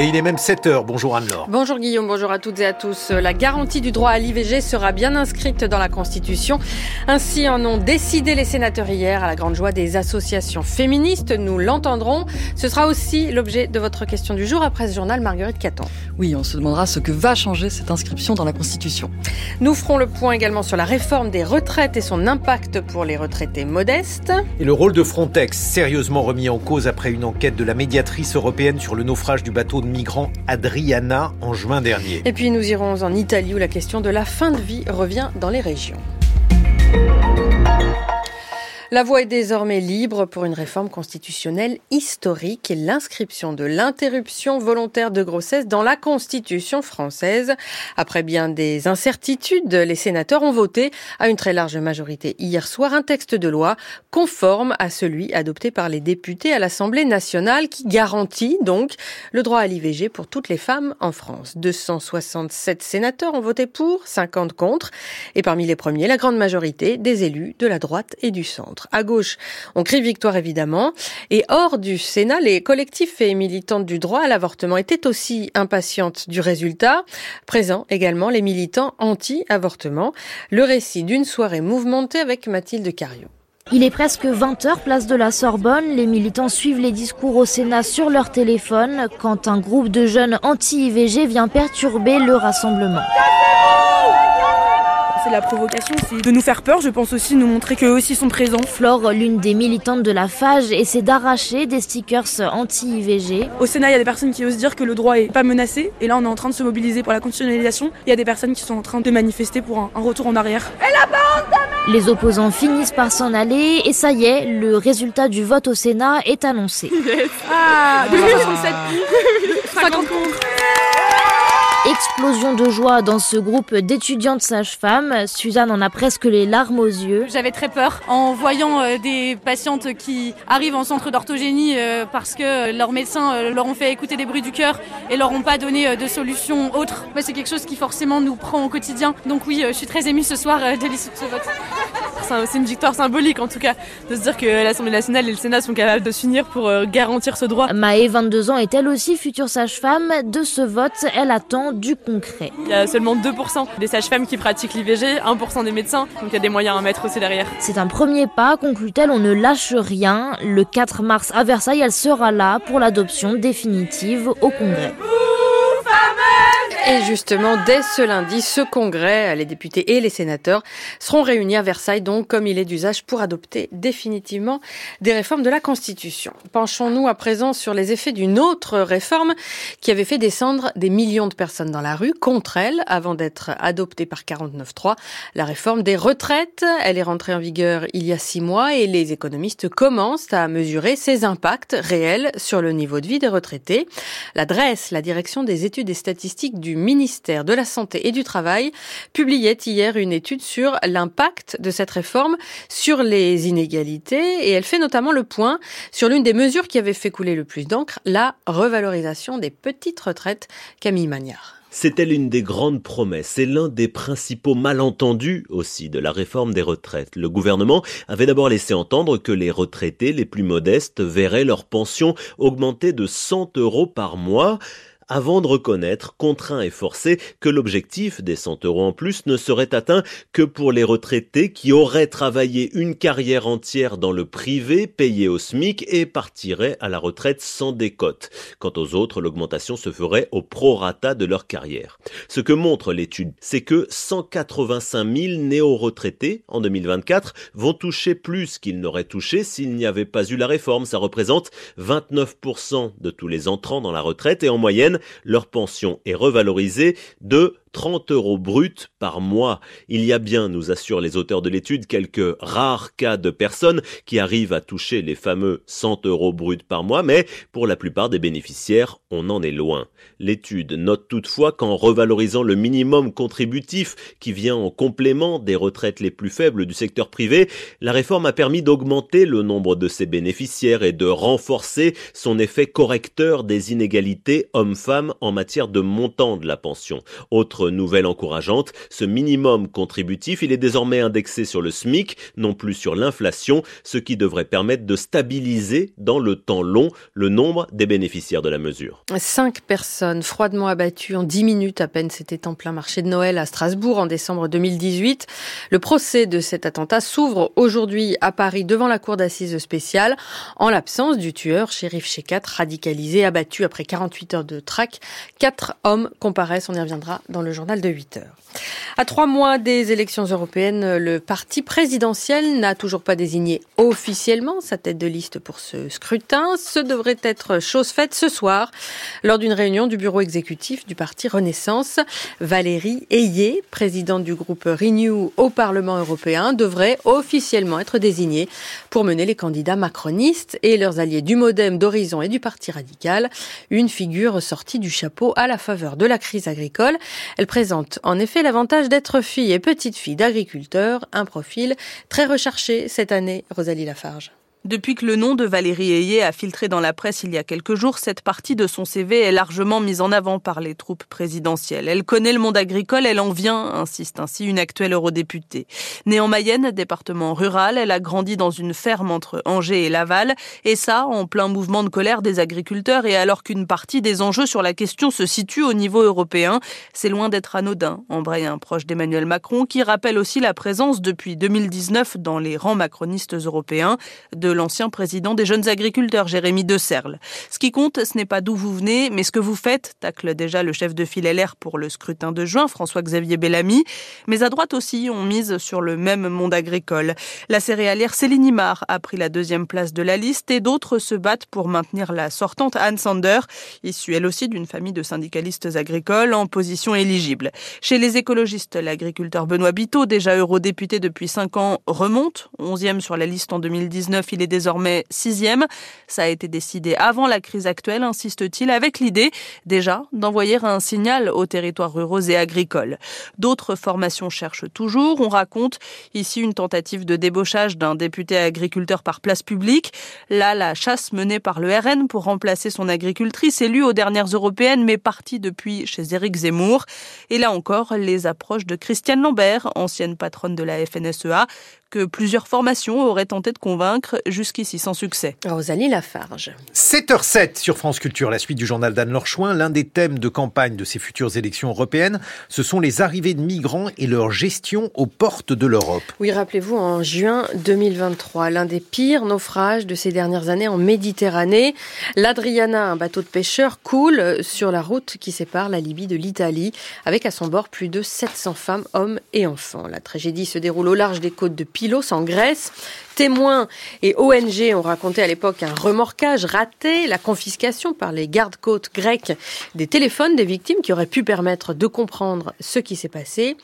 Et il est même 7 heures. Bonjour Anne-Laure. Bonjour Guillaume, bonjour à toutes et à tous. La garantie du droit à l'IVG sera bien inscrite dans la Constitution. Ainsi en ont décidé les sénateurs hier à la grande joie des associations féministes. Nous l'entendrons. Ce sera aussi l'objet de votre question du jour après ce journal Marguerite Caton. Oui, on se demandera ce que va changer cette inscription dans la Constitution. Nous ferons le point également sur la réforme des retraites et son impact pour les retraités modestes. Et le rôle de Frontex, sérieusement remis en cause après une enquête de la médiatrice européenne sur le naufrage du bateau de migrant Adriana en juin dernier. Et puis nous irons en Italie où la question de la fin de vie revient dans les régions. La voie est désormais libre pour une réforme constitutionnelle historique et l'inscription de l'interruption volontaire de grossesse dans la Constitution française. Après bien des incertitudes, les sénateurs ont voté à une très large majorité hier soir un texte de loi conforme à celui adopté par les députés à l'Assemblée nationale qui garantit donc le droit à l'IVG pour toutes les femmes en France. 267 sénateurs ont voté pour, 50 contre et parmi les premiers, la grande majorité des élus de la droite et du centre. À gauche, on crie victoire évidemment. Et hors du Sénat, les collectifs et militantes du droit à l'avortement étaient aussi impatientes du résultat. Présents également les militants anti-avortement. Le récit d'une soirée mouvementée avec Mathilde Cario. Il est presque 20h, place de la Sorbonne. Les militants suivent les discours au Sénat sur leur téléphone quand un groupe de jeunes anti-IVG vient perturber le rassemblement c'est la provocation, c'est de nous faire peur, je pense aussi nous montrer qu'eux aussi sont présents. Flore, l'une des militantes de la FAGE, essaie d'arracher des stickers anti-IVG. Au Sénat, il y a des personnes qui osent dire que le droit est pas menacé, et là on est en train de se mobiliser pour la constitutionnalisation. Il y a des personnes qui sont en train de manifester pour un, retour en arrière. Les opposants finissent par s'en aller, et ça y est, le résultat du vote au Sénat est annoncé. ah, 267 50 contre Explosion de joie dans ce groupe d'étudiantes sages-femmes. Suzanne en a presque les larmes aux yeux. J'avais très peur en voyant euh, des patientes qui arrivent en centre d'orthogénie euh, parce que leurs médecins euh, leur ont fait écouter des bruits du cœur et leur ont pas donné de solution autre. C'est quelque chose qui forcément nous prend au quotidien. Donc oui, je suis très émue ce soir de l'issue de ce vote c'est une victoire symbolique en tout cas, de se dire que l'Assemblée nationale et le Sénat sont capables de s'unir pour euh, garantir ce droit. Maë, 22 ans, est elle aussi future sage-femme. De ce vote, elle attend du concret. Il y a seulement 2% des sages-femmes qui pratiquent l'IVG, 1% des médecins, donc il y a des moyens à mettre aussi derrière. C'est un premier pas, conclut-elle, on ne lâche rien. Le 4 mars à Versailles, elle sera là pour l'adoption définitive au Congrès. Et justement, dès ce lundi, ce congrès, les députés et les sénateurs seront réunis à Versailles, donc comme il est d'usage, pour adopter définitivement des réformes de la Constitution. Penchons-nous à présent sur les effets d'une autre réforme qui avait fait descendre des millions de personnes dans la rue contre elle avant d'être adoptée par 49.3, la réforme des retraites. Elle est rentrée en vigueur il y a six mois et les économistes commencent à mesurer ses impacts réels sur le niveau de vie des retraités. L'adresse, la direction des études et statistiques du ministère de la Santé et du Travail publiait hier une étude sur l'impact de cette réforme sur les inégalités et elle fait notamment le point sur l'une des mesures qui avait fait couler le plus d'encre, la revalorisation des petites retraites. Camille Magnard. C'était l'une des grandes promesses et l'un des principaux malentendus aussi de la réforme des retraites. Le gouvernement avait d'abord laissé entendre que les retraités les plus modestes verraient leur pension augmenter de 100 euros par mois avant de reconnaître, contraint et forcé, que l'objectif des 100 euros en plus ne serait atteint que pour les retraités qui auraient travaillé une carrière entière dans le privé, payé au SMIC et partiraient à la retraite sans décote. Quant aux autres, l'augmentation se ferait au prorata de leur carrière. Ce que montre l'étude, c'est que 185 000 néo-retraités en 2024 vont toucher plus qu'ils n'auraient touché s'il n'y avait pas eu la réforme. Ça représente 29% de tous les entrants dans la retraite et en moyenne, leur pension est revalorisée de 30 euros bruts par mois. Il y a bien, nous assurent les auteurs de l'étude, quelques rares cas de personnes qui arrivent à toucher les fameux 100 euros bruts par mois, mais pour la plupart des bénéficiaires, on en est loin. L'étude note toutefois qu'en revalorisant le minimum contributif qui vient en complément des retraites les plus faibles du secteur privé, la réforme a permis d'augmenter le nombre de ses bénéficiaires et de renforcer son effet correcteur des inégalités hommes-femmes en matière de montant de la pension. Autre Autre nouvelle encourageante, ce minimum contributif, il est désormais indexé sur le SMIC, non plus sur l'inflation, ce qui devrait permettre de stabiliser dans le temps long le nombre des bénéficiaires de la mesure. Cinq personnes froidement abattues en dix minutes à peine, c'était en plein marché de Noël à Strasbourg en décembre 2018. Le procès de cet attentat s'ouvre aujourd'hui à Paris devant la cour d'assises spéciale, en l'absence du tueur, shérif Shekat, radicalisé, abattu après 48 heures de traque. Quatre hommes comparaissent, on y reviendra dans le journal de 8 heures. À trois mois des élections européennes, le parti présidentiel n'a toujours pas désigné officiellement sa tête de liste pour ce scrutin. Ce devrait être chose faite ce soir lors d'une réunion du bureau exécutif du parti Renaissance. Valérie Ayé, présidente du groupe Renew au Parlement européen, devrait officiellement être désignée pour mener les candidats macronistes et leurs alliés du Modem, d'Horizon et du Parti radical. Une figure sortie du chapeau à la faveur de la crise agricole. Elle présente en effet l'avantage d'être fille et petite fille d'agriculteurs, un profil très recherché cette année, Rosalie Lafarge. Depuis que le nom de Valérie Ayé a filtré dans la presse il y a quelques jours, cette partie de son CV est largement mise en avant par les troupes présidentielles. Elle connaît le monde agricole, elle en vient, insiste ainsi une actuelle eurodéputée. Née en Mayenne, département rural, elle a grandi dans une ferme entre Angers et Laval, et ça en plein mouvement de colère des agriculteurs et alors qu'une partie des enjeux sur la question se situe au niveau européen. C'est loin d'être anodin, embraye un proche d'Emmanuel Macron qui rappelle aussi la présence depuis 2019 dans les rangs macronistes européens de l'ancien président des jeunes agriculteurs, Jérémy De Serle. Ce qui compte, ce n'est pas d'où vous venez, mais ce que vous faites, tacle déjà le chef de file LR pour le scrutin de juin, François-Xavier Bellamy. Mais à droite aussi, on mise sur le même monde agricole. La céréalière Céline Imar a pris la deuxième place de la liste et d'autres se battent pour maintenir la sortante Anne Sander, issue elle aussi d'une famille de syndicalistes agricoles en position éligible. Chez les écologistes, l'agriculteur Benoît Biteau, déjà eurodéputé depuis 5 ans, remonte, 11e sur la liste en 2019, il est désormais sixième. Ça a été décidé avant la crise actuelle, insiste-t-il, avec l'idée déjà d'envoyer un signal aux territoires ruraux et agricoles. D'autres formations cherchent toujours. On raconte ici une tentative de débauchage d'un député agriculteur par place publique. Là, la chasse menée par le RN pour remplacer son agricultrice élue aux dernières européennes, mais partie depuis chez Éric Zemmour. Et là encore, les approches de Christiane Lambert, ancienne patronne de la FNSEA, que plusieurs formations auraient tenté de convaincre, jusqu'ici sans succès. Rosalie Lafarge. 7h07 sur France Culture, la suite du journal d'Anne Lorchouin. L'un des thèmes de campagne de ces futures élections européennes, ce sont les arrivées de migrants et leur gestion aux portes de l'Europe. Oui, rappelez-vous, en juin 2023, l'un des pires naufrages de ces dernières années en Méditerranée. L'Adriana, un bateau de pêcheurs, coule sur la route qui sépare la Libye de l'Italie, avec à son bord plus de 700 femmes, hommes et enfants. La tragédie se déroule au large des côtes de En Grèce. Témoins et ONG ont raconté à l'époque un remorquage raté, la confiscation par les gardes-côtes grecs des téléphones des victimes qui auraient pu permettre de comprendre ce qui s'est passé.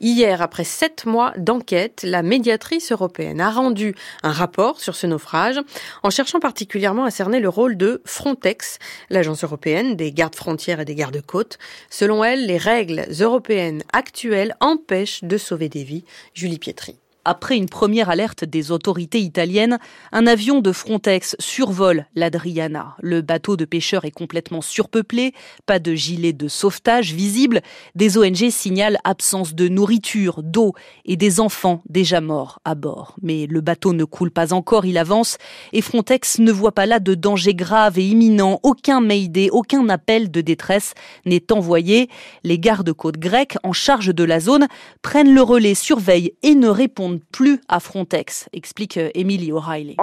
Hier, après sept mois d'enquête, la médiatrice européenne a rendu un rapport sur ce naufrage en cherchant particulièrement à cerner le rôle de Frontex, l'agence européenne des gardes frontières et des gardes-côtes. Selon elle, les règles européennes actuelles empêchent de sauver des vies. Julie Pietri. Après une première alerte des autorités italiennes, un avion de Frontex survole l'Adriana. Le bateau de pêcheurs est complètement surpeuplé, pas de gilet de sauvetage visible. Des ONG signalent absence de nourriture, d'eau et des enfants déjà morts à bord. Mais le bateau ne coule pas encore, il avance et Frontex ne voit pas là de danger grave et imminent. Aucun mayday, aucun appel de détresse n'est envoyé. Les gardes-côtes grecs en charge de la zone prennent le relais, surveillent et ne répondent plus à Frontex, explique euh, Emily O'Reilly.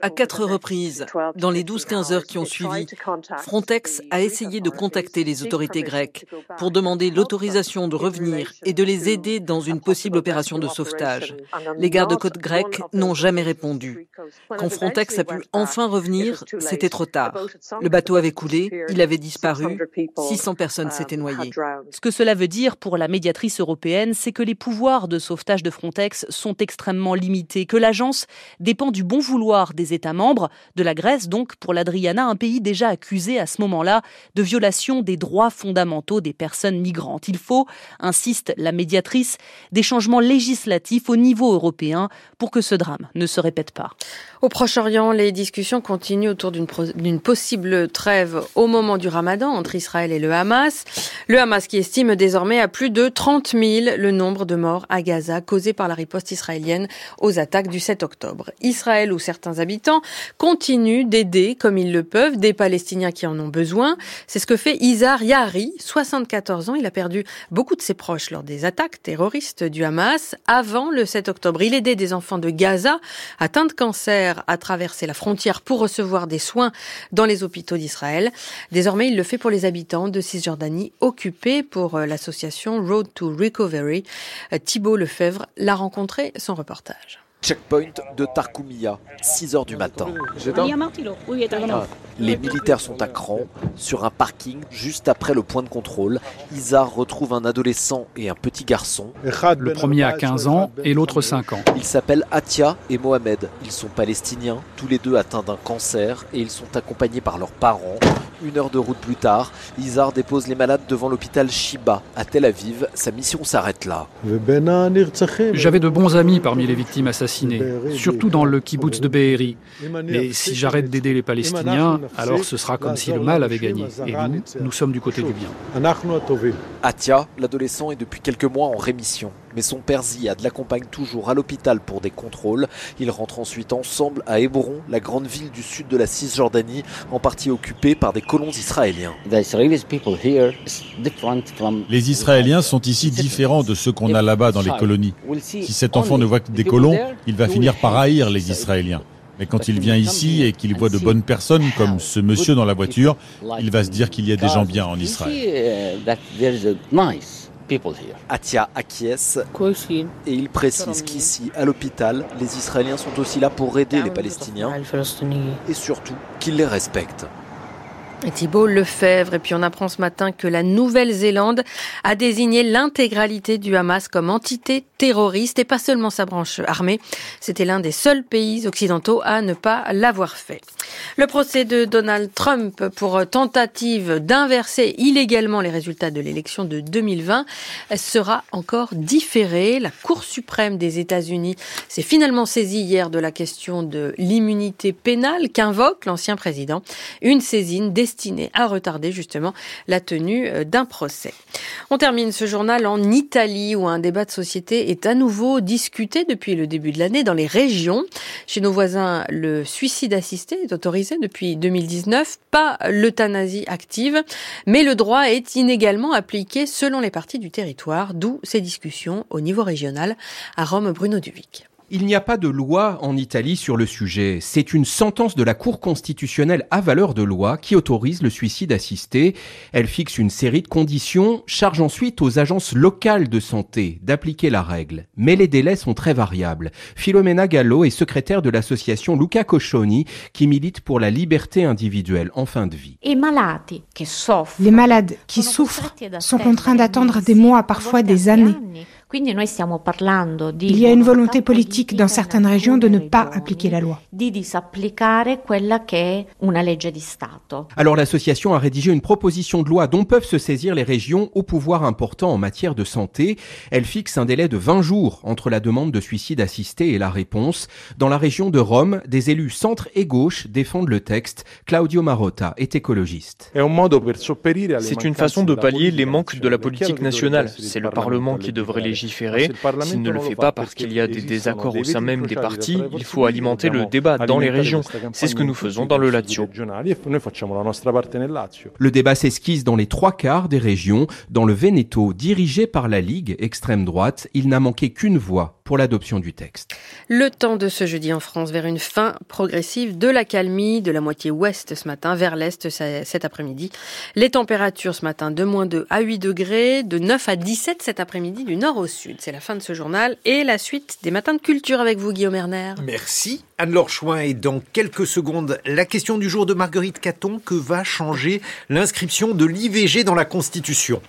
À quatre reprises, dans les 12-15 heures qui ont suivi, Frontex a essayé de contacter les autorités grecques pour demander l'autorisation de revenir et de les aider dans une possible opération de sauvetage. Les gardes-côtes grecs n'ont jamais répondu. Quand Frontex a pu enfin revenir, c'était trop tard. Le bateau avait coulé, il avait disparu, 600 personnes s'étaient noyées. Ce que cela veut dire pour la médiatrice européenne, c'est que les pouvoirs de sauvetage de Frontex Sont extrêmement limitées, que l'agence dépend du bon vouloir des États membres, de la Grèce donc pour l'Adriana, un pays déjà accusé à ce moment-là de violation des droits fondamentaux des personnes migrantes. Il faut, insiste la médiatrice, des changements législatifs au niveau européen pour que ce drame ne se répète pas. Au Proche-Orient, les discussions continuent autour d'une possible trêve au moment du ramadan entre Israël et le Hamas. Le Hamas qui estime désormais à plus de 30 000 le nombre de morts à Gaza causés par la riposte israélienne aux attaques du 7 octobre. Israël ou certains habitants continuent d'aider comme ils le peuvent des Palestiniens qui en ont besoin. C'est ce que fait Izar Yari, 74 ans. Il a perdu beaucoup de ses proches lors des attaques terroristes du Hamas avant le 7 octobre. Il aidait des enfants de Gaza atteints de cancer à traverser la frontière pour recevoir des soins dans les hôpitaux d'Israël. Désormais, il le fait pour les habitants de Cisjordanie occupés pour euh, l'association Road to Recovery. Euh, Thibault Lefebvre l'a rencontré, son reportage. Checkpoint de Tarkoumia, 6 heures du matin. Ah, les militaires sont à cran sur un parking juste après le point de contrôle. Isar retrouve un adolescent et un petit garçon. Le premier a 15 ans et l'autre 5 ans. Ils s'appellent Atia et Mohamed. Ils sont palestiniens, tous les deux atteints d'un cancer et ils sont accompagnés par leurs parents. Une heure de route plus tard, Izar dépose les malades devant l'hôpital Shiba à Tel Aviv. Sa mission s'arrête là. J'avais de bons amis parmi les victimes assassinées, surtout dans le kibbutz de Be'eri. Mais si j'arrête d'aider les Palestiniens, alors ce sera comme si le mal avait gagné. Et nous, nous sommes du côté du bien. Atia, l'adolescent, est depuis quelques mois en rémission mais son père Ziad l'accompagne toujours à l'hôpital pour des contrôles. Ils rentrent ensuite ensemble à Hébron, la grande ville du sud de la Cisjordanie, en partie occupée par des colons israéliens. Les Israéliens sont ici différents de ceux qu'on a là-bas dans les colonies. Si cet enfant ne voit que des colons, il va finir par haïr les Israéliens. Mais quand il vient ici et qu'il voit de bonnes personnes comme ce monsieur dans la voiture, il va se dire qu'il y a des gens bien en Israël. Atia acquiesce. Et il précise qu'ici, à l'hôpital, les Israéliens sont aussi là pour aider les Palestiniens. Et surtout qu'ils les respectent. Thibault Lefebvre. Et puis on apprend ce matin que la Nouvelle-Zélande a désigné l'intégralité du Hamas comme entité terroriste et pas seulement sa branche armée. C'était l'un des seuls pays occidentaux à ne pas l'avoir fait. Le procès de Donald Trump pour tentative d'inverser illégalement les résultats de l'élection de 2020 sera encore différé. La Cour suprême des États-Unis s'est finalement saisie hier de la question de l'immunité pénale qu'invoque l'ancien président. Une saisine à retarder justement la tenue euh, d'un procès. On termine ce journal en Italie où un débat de société est à nouveau discuté depuis le début de l'année dans les régions. Chez nos voisins, le suicide assisté est autorisé depuis 2019, pas l'euthanasie active, mais le droit est inégalement appliqué selon les parties du territoire, d'où ces discussions au niveau régional. À Rome, Bruno Duvic. Il n'y a pas de loi en Italie sur le sujet. C'est une sentence de la Cour constitutionnelle à valeur de loi qui autorise le suicide assisté. Elle fixe une série de conditions, charge ensuite aux agences locales de santé d'appliquer la règle. Mais les délais sont très variables. Filomena Gallo est secrétaire de l'association Luca Coscioni qui milite pour la liberté individuelle en fin de vie. Les malades qui souffrent sont contraints d'attendre des mois, parfois des années. Il y a une volonté politique dans certaines régions de ne pas appliquer la loi. Alors l'association a rédigé une proposition de loi dont peuvent se saisir les régions au pouvoir important en matière de santé. Elle fixe un délai de 20 jours entre la demande de suicide assisté et la réponse. Dans la région de Rome, des élus centre et gauche défendent le texte. Claudio Marotta est écologiste. C'est une façon de pallier les manques de la politique nationale. C'est le Parlement qui devrait légiférer s'il ne le fait pas parce qu'il y a des désaccords au sein même des partis, il faut alimenter le débat dans les régions. C'est ce que nous faisons dans le Lazio. Le débat s'esquisse dans les trois quarts des régions. Dans le Veneto, dirigé par la Ligue extrême droite, il n'a manqué qu'une voix pour l'adoption du texte. Le temps de ce jeudi en France vers une fin progressive de la calmie de la moitié ouest ce matin vers l'est cet après-midi. Les températures ce matin de moins 2 à 8 degrés, de 9 à 17 cet après-midi du nord au C'est la fin de ce journal et la suite des matins de culture avec vous Guillaume Erner. Merci Anne-Laure Chouin et dans quelques secondes la question du jour de Marguerite Caton que va changer l'inscription de l'IVG dans la Constitution?